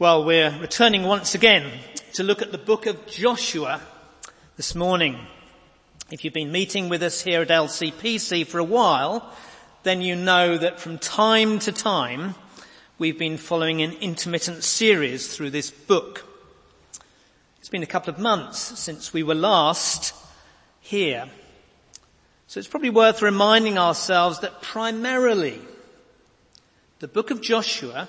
Well, we're returning once again to look at the book of Joshua this morning. If you've been meeting with us here at LCPC for a while, then you know that from time to time we've been following an intermittent series through this book. It's been a couple of months since we were last here. So it's probably worth reminding ourselves that primarily the book of Joshua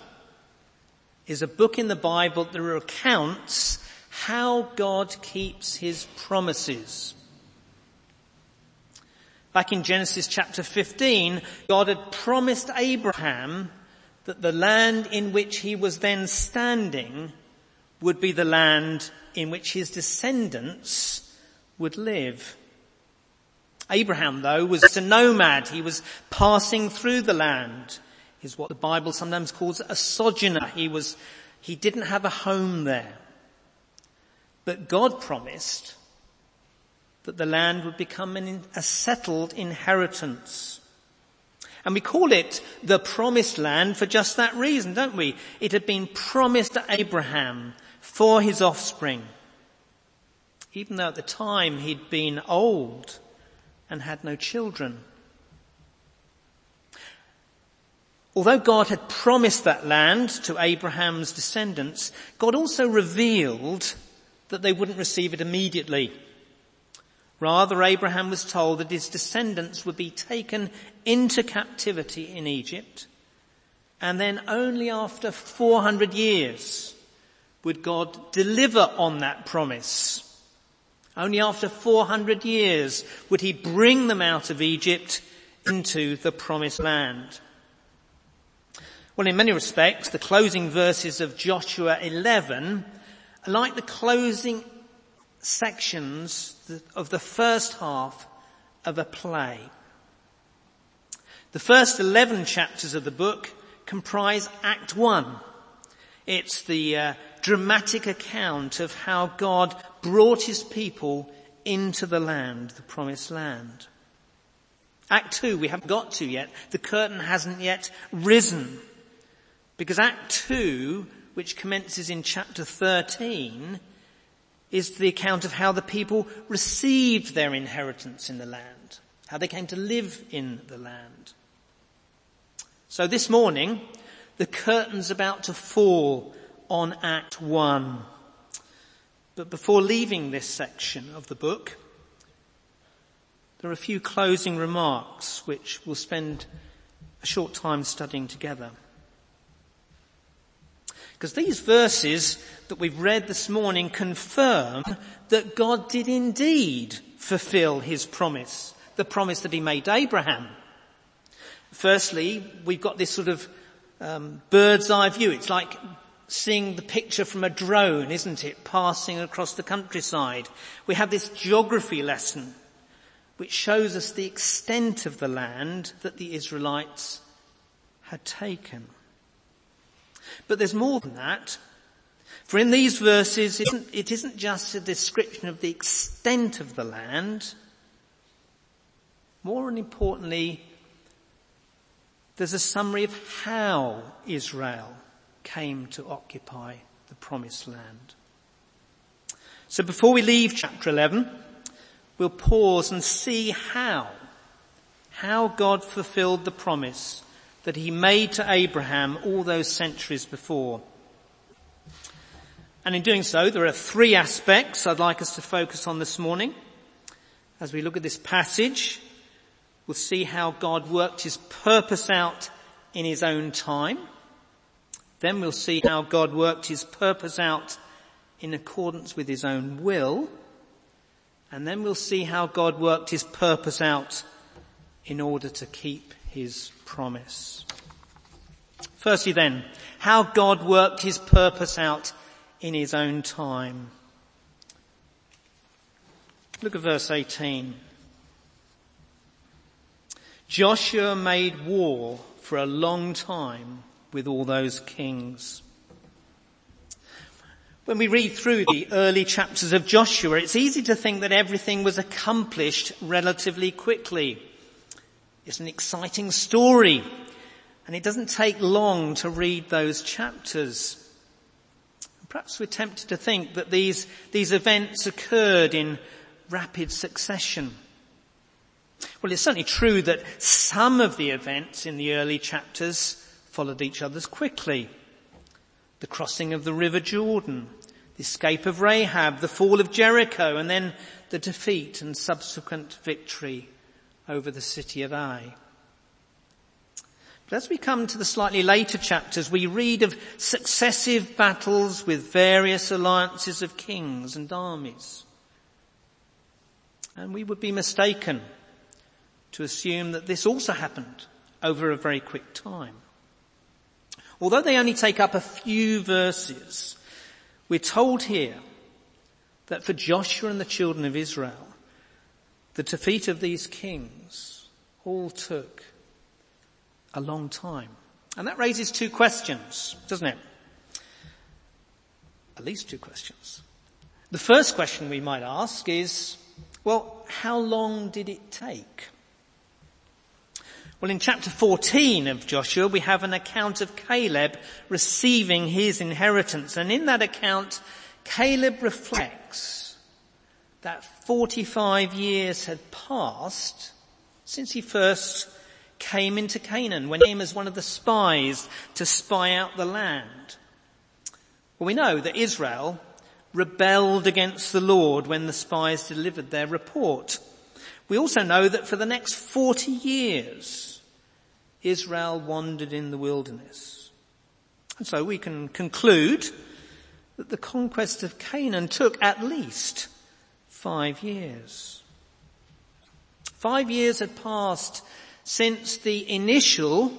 is a book in the Bible that recounts how God keeps his promises. Back in Genesis chapter 15, God had promised Abraham that the land in which he was then standing would be the land in which his descendants would live. Abraham though was a nomad. He was passing through the land is what the Bible sometimes calls a sojourner. He was, he didn't have a home there. But God promised that the land would become an, a settled inheritance. And we call it the promised land for just that reason, don't we? It had been promised to Abraham for his offspring. Even though at the time he'd been old and had no children. Although God had promised that land to Abraham's descendants, God also revealed that they wouldn't receive it immediately. Rather, Abraham was told that his descendants would be taken into captivity in Egypt, and then only after 400 years would God deliver on that promise. Only after 400 years would he bring them out of Egypt into the promised land. Well, in many respects, the closing verses of Joshua 11 are like the closing sections of the first half of a play. The first 11 chapters of the book comprise Act 1. It's the uh, dramatic account of how God brought his people into the land, the promised land. Act 2 we haven't got to yet. The curtain hasn't yet risen. Because Act 2, which commences in chapter 13, is the account of how the people received their inheritance in the land, how they came to live in the land. So this morning, the curtain's about to fall on Act 1. But before leaving this section of the book, there are a few closing remarks which we'll spend a short time studying together. Because these verses that we've read this morning confirm that God did indeed fulfill his promise, the promise that he made to Abraham. Firstly, we've got this sort of um, bird's eye view. It's like seeing the picture from a drone, isn't it, passing across the countryside. We have this geography lesson which shows us the extent of the land that the Israelites had taken. But there's more than that. For in these verses, it isn't, it isn't just a description of the extent of the land. More importantly, there's a summary of how Israel came to occupy the promised land. So before we leave chapter 11, we'll pause and see how, how God fulfilled the promise that he made to Abraham all those centuries before. And in doing so, there are three aspects I'd like us to focus on this morning. As we look at this passage, we'll see how God worked his purpose out in his own time. Then we'll see how God worked his purpose out in accordance with his own will. And then we'll see how God worked his purpose out in order to keep his promise. Firstly then, how God worked his purpose out in his own time. Look at verse 18. Joshua made war for a long time with all those kings. When we read through the early chapters of Joshua, it's easy to think that everything was accomplished relatively quickly. It's an exciting story and it doesn't take long to read those chapters. Perhaps we're tempted to think that these, these events occurred in rapid succession. Well, it's certainly true that some of the events in the early chapters followed each other quickly. The crossing of the river Jordan, the escape of Rahab, the fall of Jericho, and then the defeat and subsequent victory over the city of Ai. But as we come to the slightly later chapters, we read of successive battles with various alliances of kings and armies. And we would be mistaken to assume that this also happened over a very quick time. Although they only take up a few verses, we're told here that for Joshua and the children of Israel, the defeat of these kings all took a long time. And that raises two questions, doesn't it? At least two questions. The first question we might ask is, well, how long did it take? Well, in chapter 14 of Joshua, we have an account of Caleb receiving his inheritance. And in that account, Caleb reflects that 45 years had passed since he first came into Canaan, when he came as one of the spies to spy out the land. Well, we know that Israel rebelled against the Lord when the spies delivered their report. We also know that for the next 40 years, Israel wandered in the wilderness. And so we can conclude that the conquest of Canaan took at least five years. Five years had passed since the initial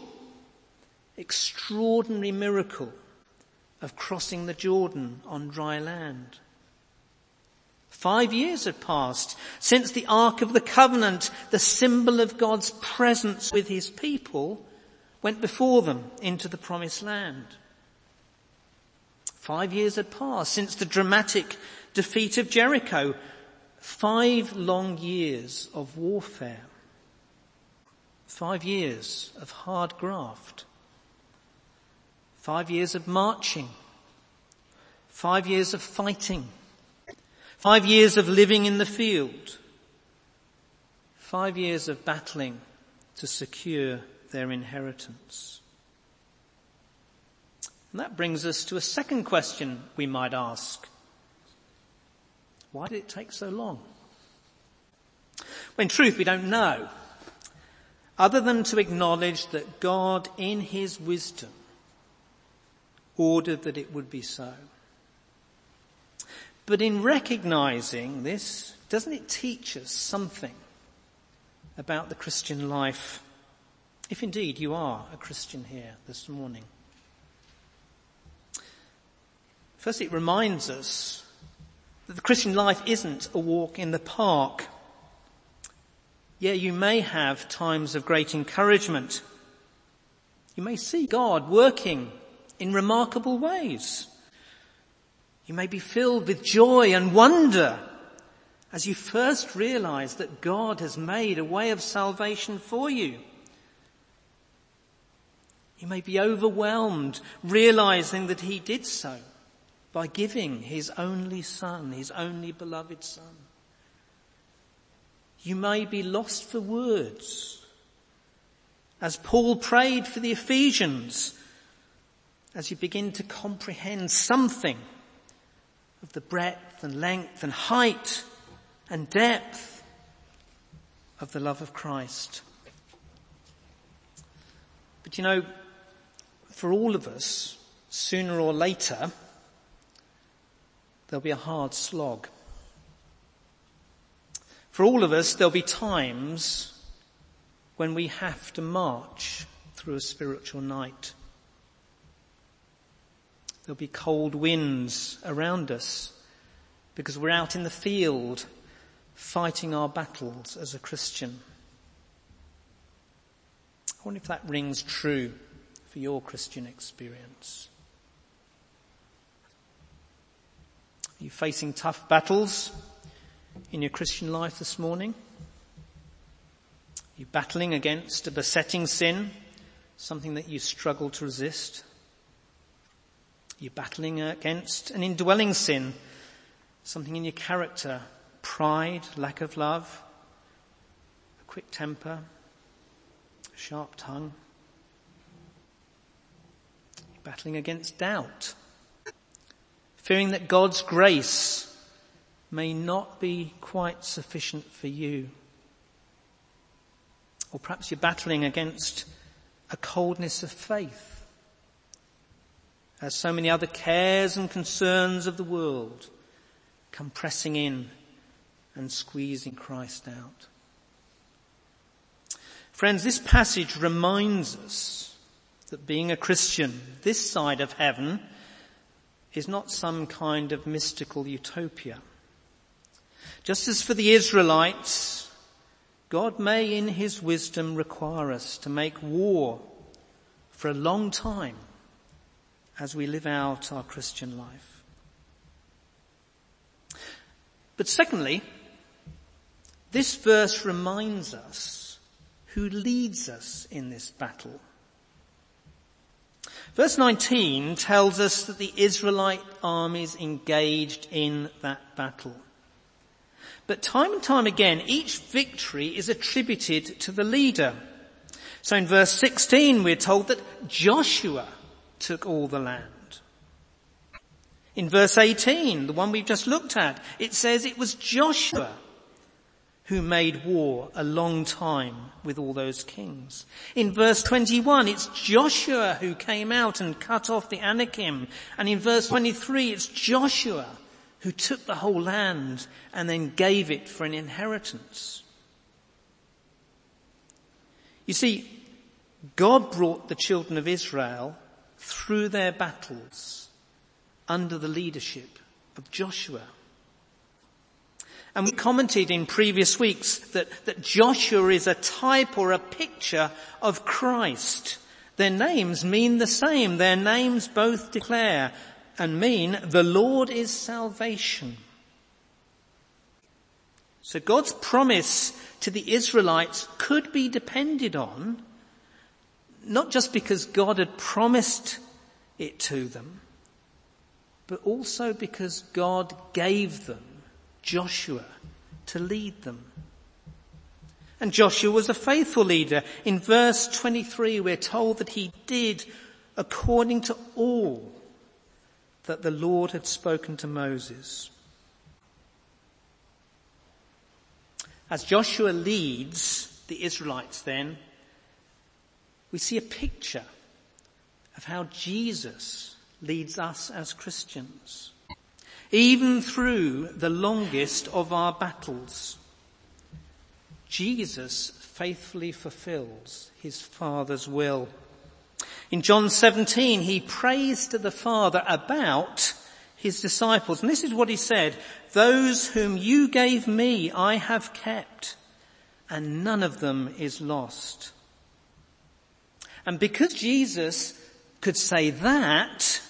extraordinary miracle of crossing the Jordan on dry land. Five years had passed since the Ark of the Covenant, the symbol of God's presence with his people, went before them into the promised land. Five years had passed since the dramatic defeat of Jericho. Five long years of warfare. Five years of hard graft. Five years of marching. Five years of fighting. Five years of living in the field. Five years of battling to secure their inheritance. And that brings us to a second question we might ask. Why did it take so long? Well, in truth, we don't know. Other than to acknowledge that God, in His wisdom, ordered that it would be so. But in recognizing this, doesn't it teach us something about the Christian life? If indeed you are a Christian here this morning. First, it reminds us that the Christian life isn't a walk in the park. Yeah, you may have times of great encouragement. You may see God working in remarkable ways. You may be filled with joy and wonder as you first realize that God has made a way of salvation for you. You may be overwhelmed realizing that he did so by giving his only son, his only beloved son. You may be lost for words as Paul prayed for the Ephesians as you begin to comprehend something of the breadth and length and height and depth of the love of Christ. But you know, for all of us, sooner or later, there'll be a hard slog. For all of us, there'll be times when we have to march through a spiritual night. There'll be cold winds around us because we're out in the field fighting our battles as a Christian. I wonder if that rings true for your Christian experience. Are you facing tough battles in your Christian life this morning? Are you battling against a besetting sin, something that you struggle to resist? You're battling against an indwelling sin, something in your character, pride, lack of love, a quick temper, a sharp tongue. Battling against doubt, fearing that God's grace may not be quite sufficient for you. Or perhaps you're battling against a coldness of faith as so many other cares and concerns of the world come pressing in and squeezing Christ out. Friends, this passage reminds us that being a Christian this side of heaven is not some kind of mystical utopia. Just as for the Israelites, God may in his wisdom require us to make war for a long time as we live out our Christian life. But secondly, this verse reminds us who leads us in this battle. Verse 19 tells us that the Israelite armies engaged in that battle. But time and time again, each victory is attributed to the leader. So in verse 16 we're told that Joshua took all the land. In verse 18, the one we've just looked at, it says it was Joshua who made war a long time with all those kings. In verse 21, it's Joshua who came out and cut off the Anakim. And in verse 23, it's Joshua who took the whole land and then gave it for an inheritance. You see, God brought the children of Israel through their battles under the leadership of Joshua. And we commented in previous weeks that, that Joshua is a type or a picture of Christ. Their names mean the same. Their names both declare and mean the Lord is salvation. So God's promise to the Israelites could be depended on not just because God had promised it to them, but also because God gave them Joshua to lead them. And Joshua was a faithful leader. In verse 23 we're told that he did according to all that the Lord had spoken to Moses. As Joshua leads the Israelites then, we see a picture of how Jesus leads us as Christians even through the longest of our battles. Jesus faithfully fulfills his Father's will. In John 17, he prays to the Father about his disciples. And this is what he said, those whom you gave me I have kept and none of them is lost. And because Jesus could say that,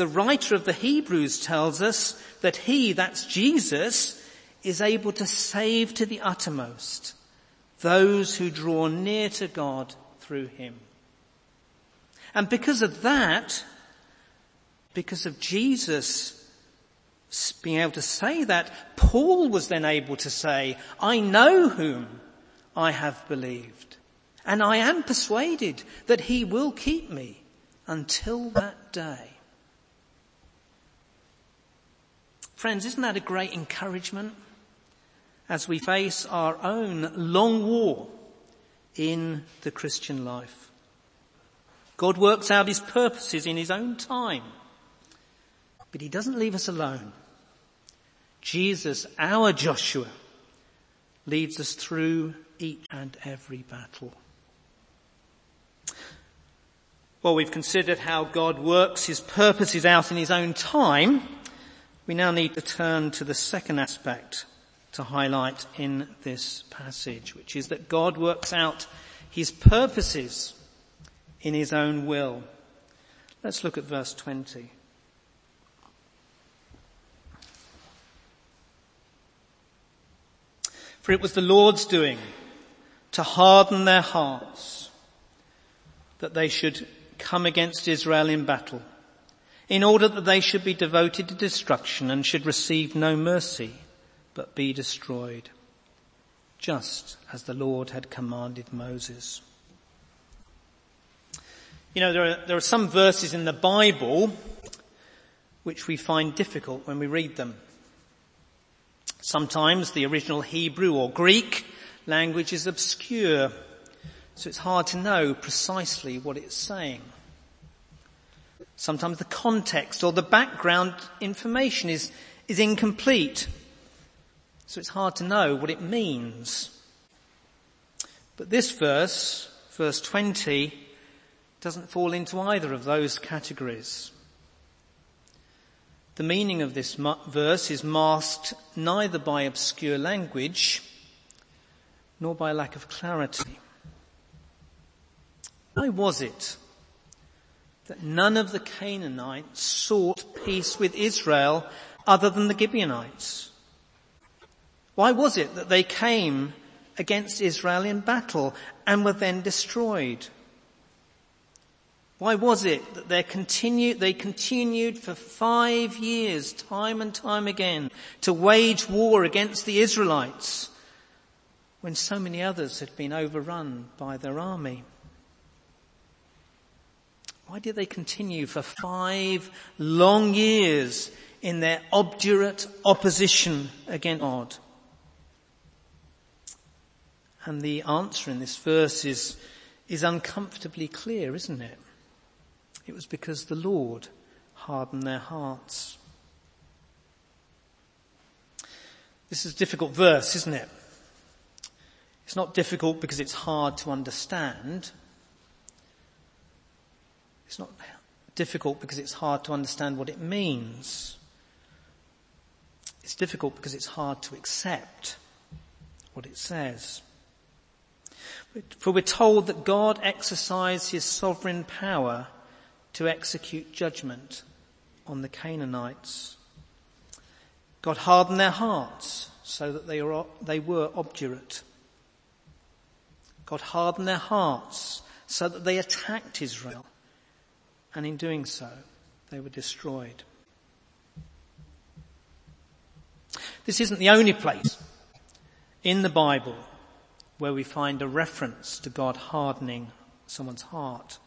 the writer of the Hebrews tells us that he, that's Jesus, is able to save to the uttermost those who draw near to God through him. And because of that, because of Jesus being able to say that, Paul was then able to say, I know whom I have believed, and I am persuaded that he will keep me until that day. Friends, isn't that a great encouragement as we face our own long war in the Christian life? God works out his purposes in his own time, but he doesn't leave us alone. Jesus, our Joshua, leads us through each and every battle. Well, we've considered how God works his purposes out in his own time. We now need to turn to the second aspect to highlight in this passage, which is that God works out his purposes in his own will. Let's look at verse 20. For it was the Lord's doing to harden their hearts that they should come against Israel in battle. In order that they should be devoted to destruction and should receive no mercy, but be destroyed, just as the Lord had commanded Moses. You know, there are, there are some verses in the Bible which we find difficult when we read them. Sometimes the original Hebrew or Greek language is obscure, so it's hard to know precisely what it's saying. Sometimes the context or the background information is, is incomplete. So it's hard to know what it means. But this verse, verse 20, doesn't fall into either of those categories. The meaning of this verse is masked neither by obscure language nor by lack of clarity. Why was it that none of the Canaanites sought peace with Israel other than the Gibeonites? Why was it that they came against Israel in battle and were then destroyed? Why was it that they continued, they continued for five years, time and time again, to wage war against the Israelites when so many others had been overrun by their army? Why did they continue for five long years in their obdurate opposition against God? And the answer in this verse is, is uncomfortably clear, isn't it? It was because the Lord hardened their hearts. This is a difficult verse, isn't it? It's not difficult because it's hard to understand. It's not difficult because it's hard to understand what it means. It's difficult because it's hard to accept what it says. For we're told that God exercised his sovereign power to execute judgment on the Canaanites. God hardened their hearts so that they were, they were obdurate. God hardened their hearts so that they attacked Israel and in doing so, they were destroyed. This isn't the only place in the Bible where we find a reference to God hardening someone's heart.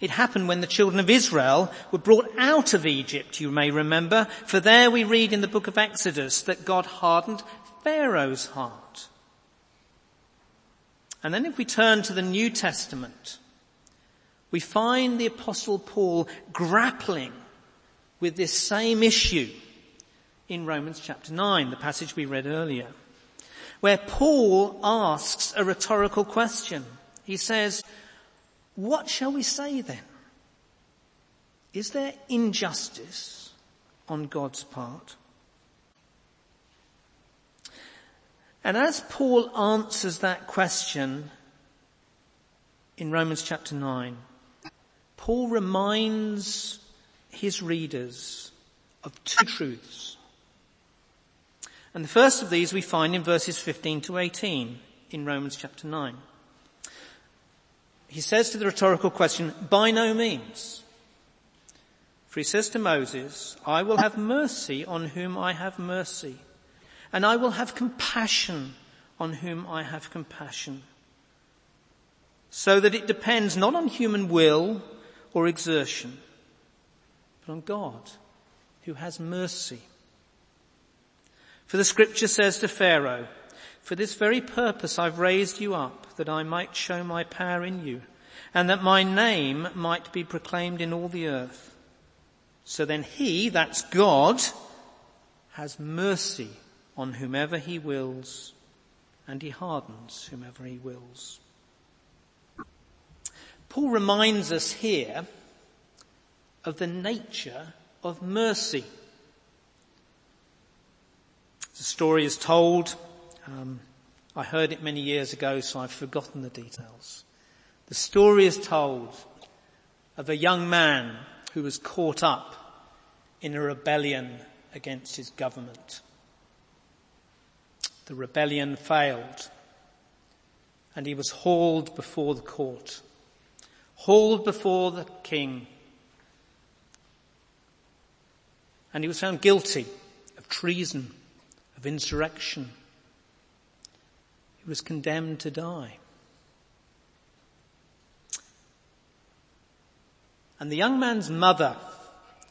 It happened when the children of Israel were brought out of Egypt, you may remember, for there we read in the book of Exodus that God hardened Pharaoh's heart. And then if we turn to the New Testament, we find the apostle Paul grappling with this same issue in Romans chapter 9, the passage we read earlier, where Paul asks a rhetorical question. He says, what shall we say then? Is there injustice on God's part? And as Paul answers that question in Romans chapter 9, Paul reminds his readers of two truths. And the first of these we find in verses 15 to 18 in Romans chapter 9. He says to the rhetorical question, by no means. For he says to Moses, I will have mercy on whom I have mercy, and I will have compassion on whom I have compassion. So that it depends not on human will or exertion, but on God who has mercy. For the scripture says to Pharaoh, for this very purpose I've raised you up, that I might show my power in you, and that my name might be proclaimed in all the earth. So then he, that's God, has mercy on whomever he wills, and he hardens whomever he wills. Paul reminds us here of the nature of mercy. The story is told. Um, I heard it many years ago, so I've forgotten the details. The story is told of a young man who was caught up in a rebellion against his government. The rebellion failed and he was hauled before the court hauled before the king. and he was found guilty of treason, of insurrection. He was condemned to die. And the young man's mother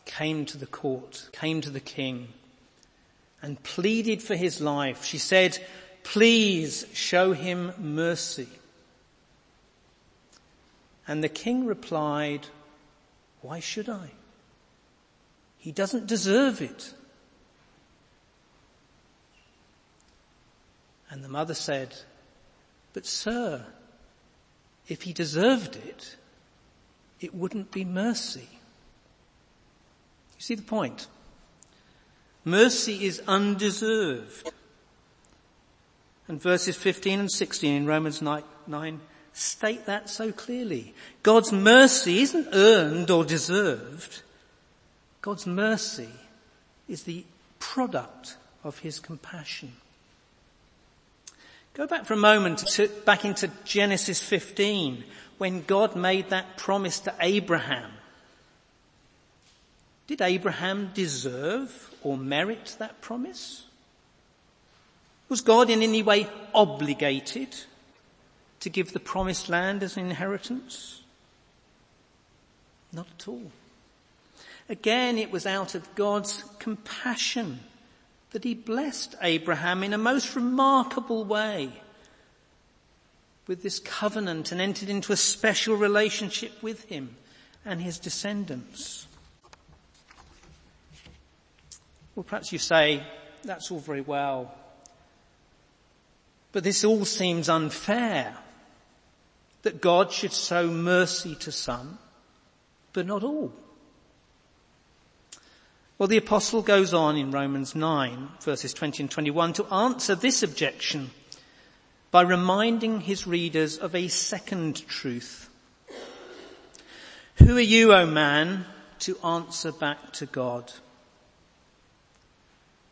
came to the court, came to the king and pleaded for his life. She said, please show him mercy. And the king replied, why should I? He doesn't deserve it. And the mother said, but sir, if he deserved it, it wouldn't be mercy. You see the point? Mercy is undeserved. And verses 15 and 16 in Romans 9, 9 state that so clearly. God's mercy isn't earned or deserved. God's mercy is the product of his compassion. Go back for a moment to, back into Genesis 15 when God made that promise to Abraham. Did Abraham deserve or merit that promise? Was God in any way obligated to give the promised land as an inheritance? Not at all. Again, it was out of God's compassion that he blessed Abraham in a most remarkable way with this covenant and entered into a special relationship with him and his descendants. Well, perhaps you say, that's all very well, but this all seems unfair that God should show mercy to some, but not all. Well, the apostle goes on in Romans 9 verses 20 and 21 to answer this objection by reminding his readers of a second truth. Who are you, O man, to answer back to God?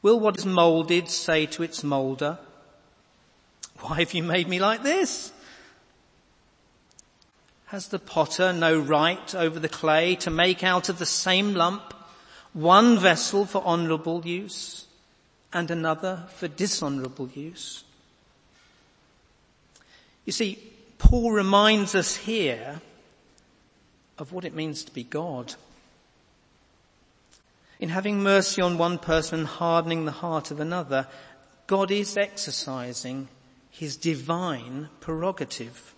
Will what is moulded say to its moulder, why have you made me like this? Has the potter no right over the clay to make out of the same lump one vessel for honourable use and another for dishonourable use? You see, Paul reminds us here of what it means to be God. In having mercy on one person and hardening the heart of another, God is exercising his divine prerogative.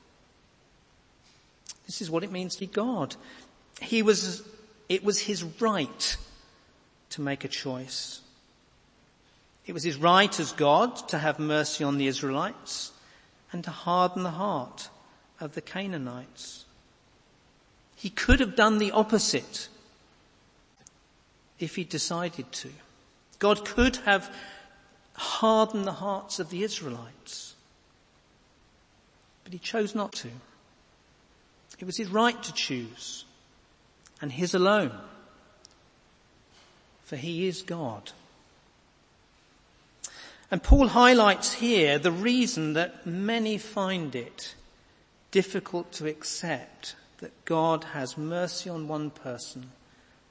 This is what it means to be God. He was, it was his right to make a choice. It was his right as God to have mercy on the Israelites and to harden the heart of the Canaanites. He could have done the opposite if he decided to. God could have hardened the hearts of the Israelites. But he chose not to. It was his right to choose and his alone. For he is God. And Paul highlights here the reason that many find it difficult to accept that God has mercy on one person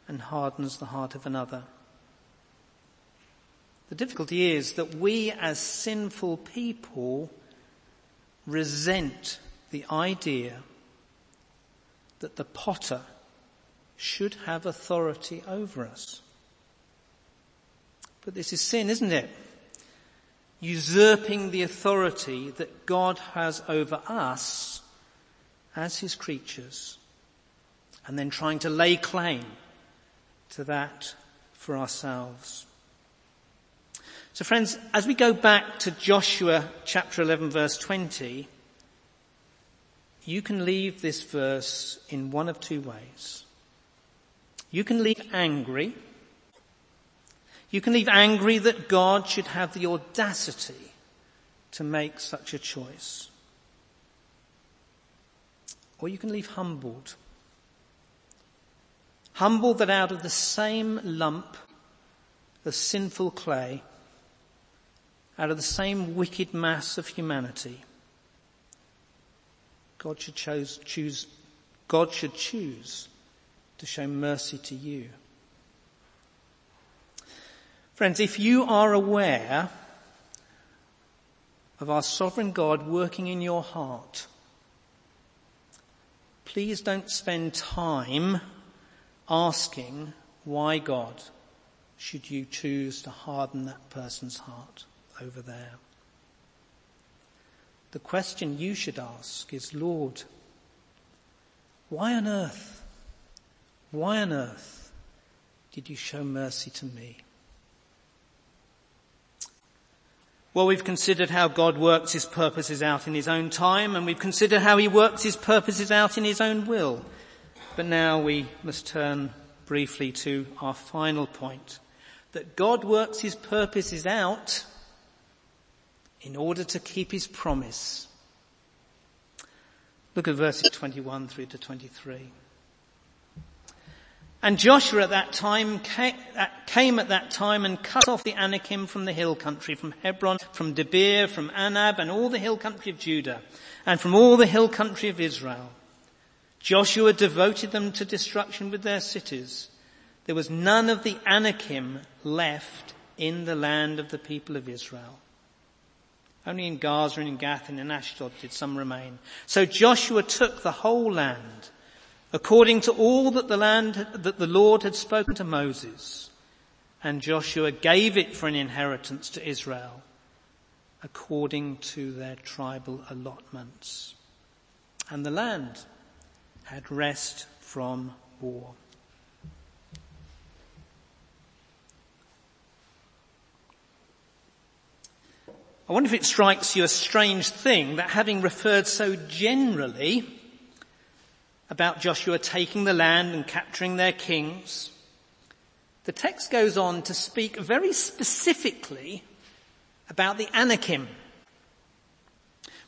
and hardens the heart of another. The difficulty is that we as sinful people resent the idea that the potter should have authority over us. But this is sin, isn't it? Usurping the authority that God has over us as his creatures and then trying to lay claim to that for ourselves. So friends, as we go back to Joshua chapter 11 verse 20, you can leave this verse in one of two ways. You can leave angry. You can leave angry that God should have the audacity to make such a choice. Or you can leave humbled. Humbled that out of the same lump of sinful clay, out of the same wicked mass of humanity. God should choose, choose, God should choose to show mercy to you. Friends, if you are aware of our sovereign God working in your heart, please don't spend time asking why God should you choose to harden that person's heart over there. The question you should ask is, Lord, why on earth, why on earth did you show mercy to me? Well, we've considered how God works his purposes out in his own time and we've considered how he works his purposes out in his own will. But now we must turn briefly to our final point. That God works his purposes out in order to keep his promise. Look at verses 21 through to 23. And Joshua at that time came at that time and cut off the Anakim from the hill country, from Hebron, from Debir, from Anab, and all the hill country of Judah, and from all the hill country of Israel. Joshua devoted them to destruction with their cities. There was none of the Anakim left in the land of the people of Israel. Only in Gaza and in Gath and in Ashdod did some remain. So Joshua took the whole land according to all that the land, that the Lord had spoken to Moses. And Joshua gave it for an inheritance to Israel according to their tribal allotments. And the land had rest from war. I wonder if it strikes you a strange thing that having referred so generally about Joshua taking the land and capturing their kings, the text goes on to speak very specifically about the Anakim.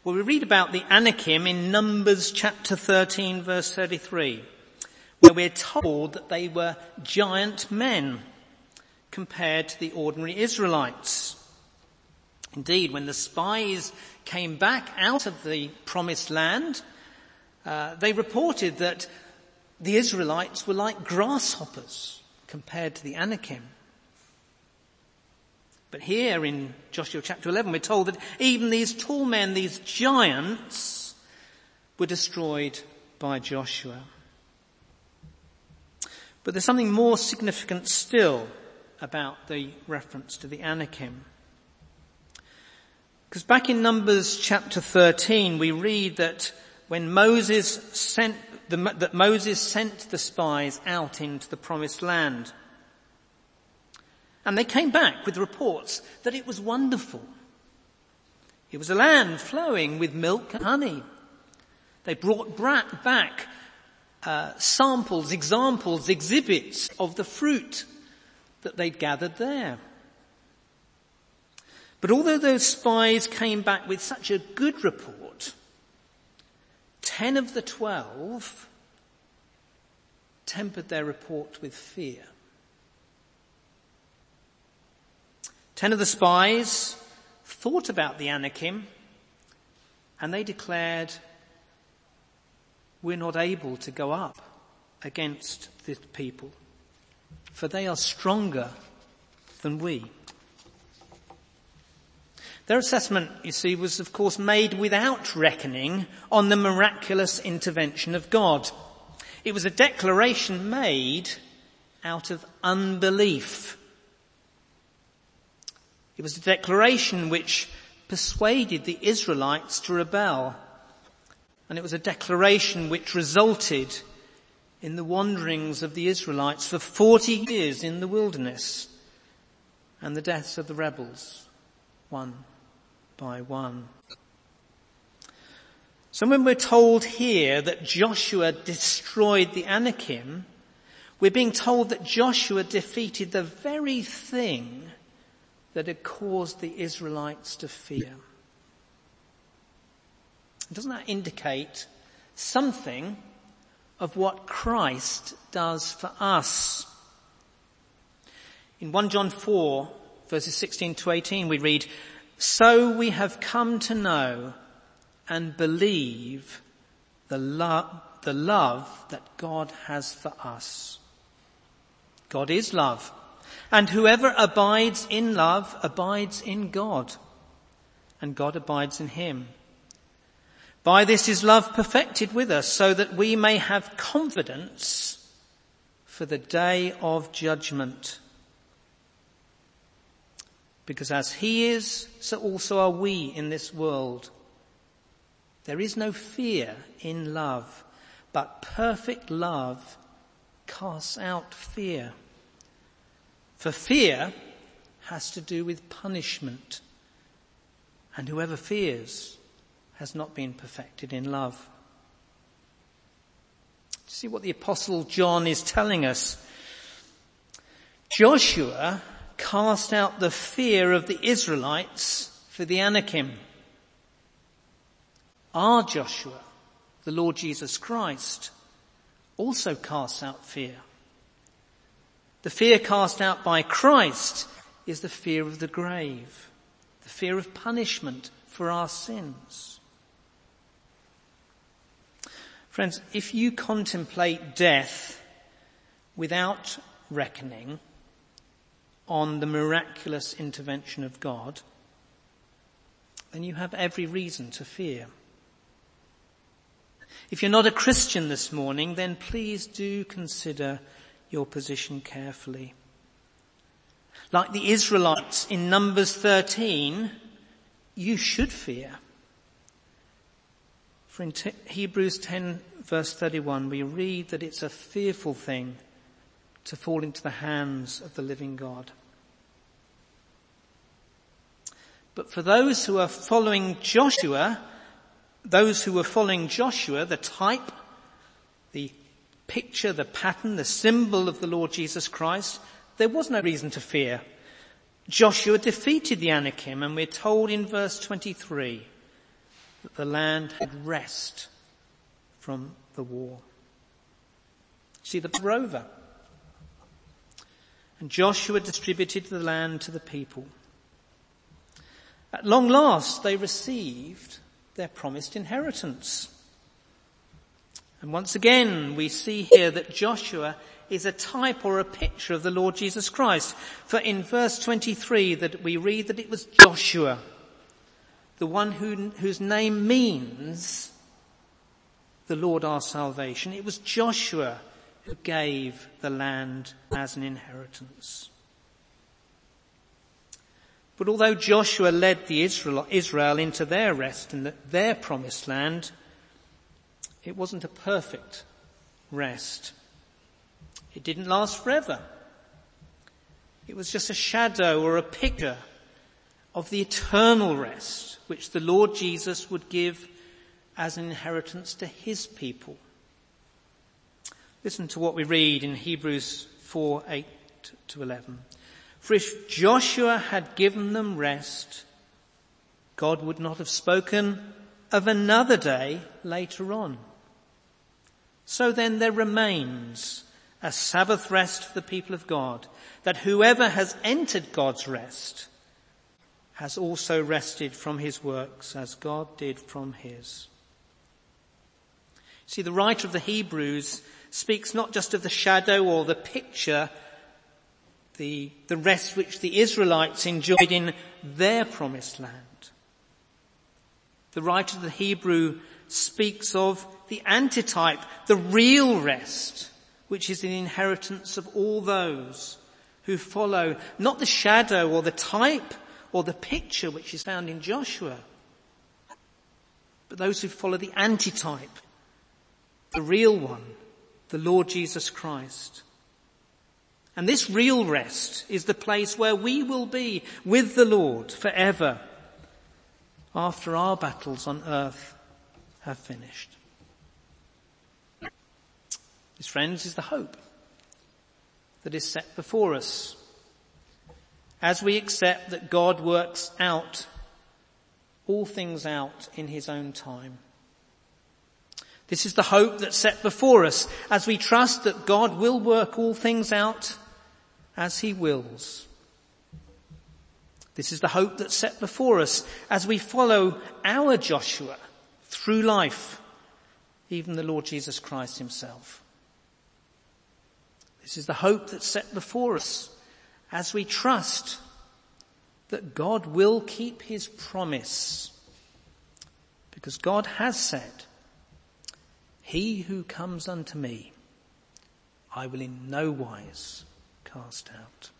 Well, we read about the Anakim in Numbers chapter 13 verse 33, where we're told that they were giant men compared to the ordinary Israelites. Indeed, when the spies came back out of the promised land, uh, they reported that the Israelites were like grasshoppers compared to the Anakim. But here in Joshua chapter 11, we're told that even these tall men, these giants, were destroyed by Joshua. But there's something more significant still about the reference to the Anakim. Because back in Numbers chapter 13, we read that when Moses sent the, that Moses sent the spies out into the promised land. And they came back with reports that it was wonderful. It was a land flowing with milk and honey. They brought back uh, samples, examples, exhibits of the fruit that they'd gathered there. But although those spies came back with such a good report, Ten of the twelve tempered their report with fear. Ten of the spies thought about the Anakim and they declared, we're not able to go up against the people, for they are stronger than we. Their assessment, you see, was of course made without reckoning on the miraculous intervention of God. It was a declaration made out of unbelief. It was a declaration which persuaded the Israelites to rebel. And it was a declaration which resulted in the wanderings of the Israelites for 40 years in the wilderness and the deaths of the rebels, one by one. So when we're told here that Joshua destroyed the Anakim, we're being told that Joshua defeated the very thing that had caused the Israelites to fear. Doesn't that indicate something of what Christ does for us? In 1 John 4 verses 16 to 18 we read, so we have come to know and believe the love, the love that God has for us. God is love. And whoever abides in love abides in God, and God abides in him. By this is love perfected with us, so that we may have confidence for the day of judgment. Because as he is, so also are we in this world. There is no fear in love, but perfect love casts out fear. For fear has to do with punishment. And whoever fears has not been perfected in love. See what the apostle John is telling us. Joshua cast out the fear of the Israelites for the Anakim. Our Joshua, the Lord Jesus Christ, also casts out fear. The fear cast out by Christ is the fear of the grave, the fear of punishment for our sins. Friends, if you contemplate death without reckoning on the miraculous intervention of God, then you have every reason to fear. If you're not a Christian this morning, then please do consider your position carefully. Like the Israelites in Numbers 13, you should fear. For in Hebrews 10 verse 31 we read that it's a fearful thing to fall into the hands of the living God. But for those who are following Joshua, those who were following Joshua, the type, the picture, the pattern, the symbol of the Lord Jesus Christ, there was no reason to fear. Joshua defeated the Anakim and we're told in verse 23 that the land had rest from the war. See the rover. And Joshua distributed the land to the people. At long last they received their promised inheritance. And once again we see here that Joshua is a type or a picture of the Lord Jesus Christ. For in verse 23 that we read that it was Joshua the one who, whose name means the Lord our salvation. It was Joshua who gave the land as an inheritance. But although Joshua led the Israel, Israel into their rest and their promised land, it wasn't a perfect rest. It didn't last forever. It was just a shadow or a picture of the eternal rest which the Lord Jesus would give as an inheritance to his people. Listen to what we read in Hebrews 4, 8 to 11. For if Joshua had given them rest, God would not have spoken of another day later on. So then there remains a Sabbath rest for the people of God, that whoever has entered God's rest has also rested from his works as God did from his. See, the writer of the Hebrews speaks not just of the shadow or the picture, the, the rest which the Israelites enjoyed in their promised land. The writer of the Hebrew speaks of the antitype, the real rest, which is the inheritance of all those who follow not the shadow or the type or the picture which is found in Joshua, but those who follow the antitype, the real one, the Lord Jesus Christ. And this real rest is the place where we will be with the Lord forever after our battles on earth have finished. This, friends, is the hope that is set before us as we accept that God works out all things out in his own time. This is the hope that's set before us as we trust that God will work all things out as he wills. This is the hope that's set before us as we follow our Joshua through life, even the Lord Jesus Christ himself. This is the hope that's set before us as we trust that God will keep his promise. Because God has said, he who comes unto me, I will in no wise cast out.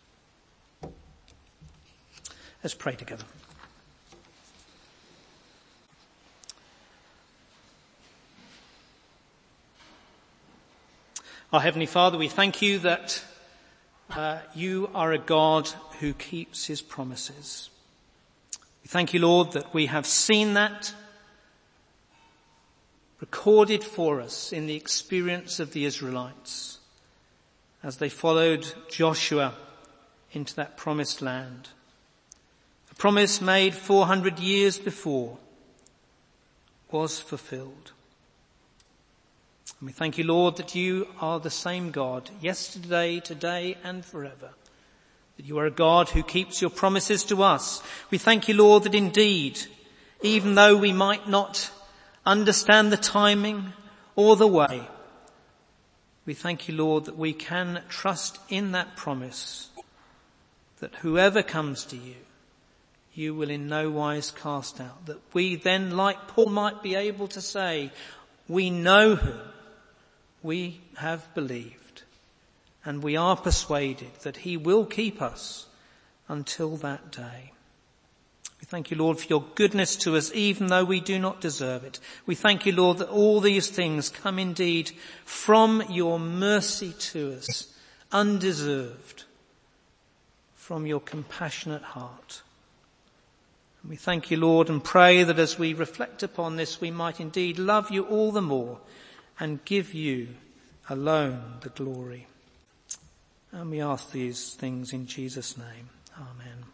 Let's pray together. Our Heavenly Father, we thank you that uh, you are a God who keeps his promises. We thank you, Lord, that we have seen that recorded for us in the experience of the Israelites as they followed Joshua into that promised land. A promise made 400 years before was fulfilled. And we thank you, Lord, that you are the same God yesterday, today and forever. That you are a God who keeps your promises to us. We thank you, Lord, that indeed, even though we might not understand the timing or the way, we thank you, Lord, that we can trust in that promise that whoever comes to you, you will in no wise cast out. That we then, like Paul might be able to say, we know whom we have believed and we are persuaded that he will keep us until that day. We thank you, Lord, for your goodness to us, even though we do not deserve it. We thank you, Lord, that all these things come indeed from your mercy to us, undeserved, from your compassionate heart. And we thank you, Lord, and pray that as we reflect upon this, we might indeed love you all the more and give you alone the glory. And we ask these things in Jesus' name. Amen.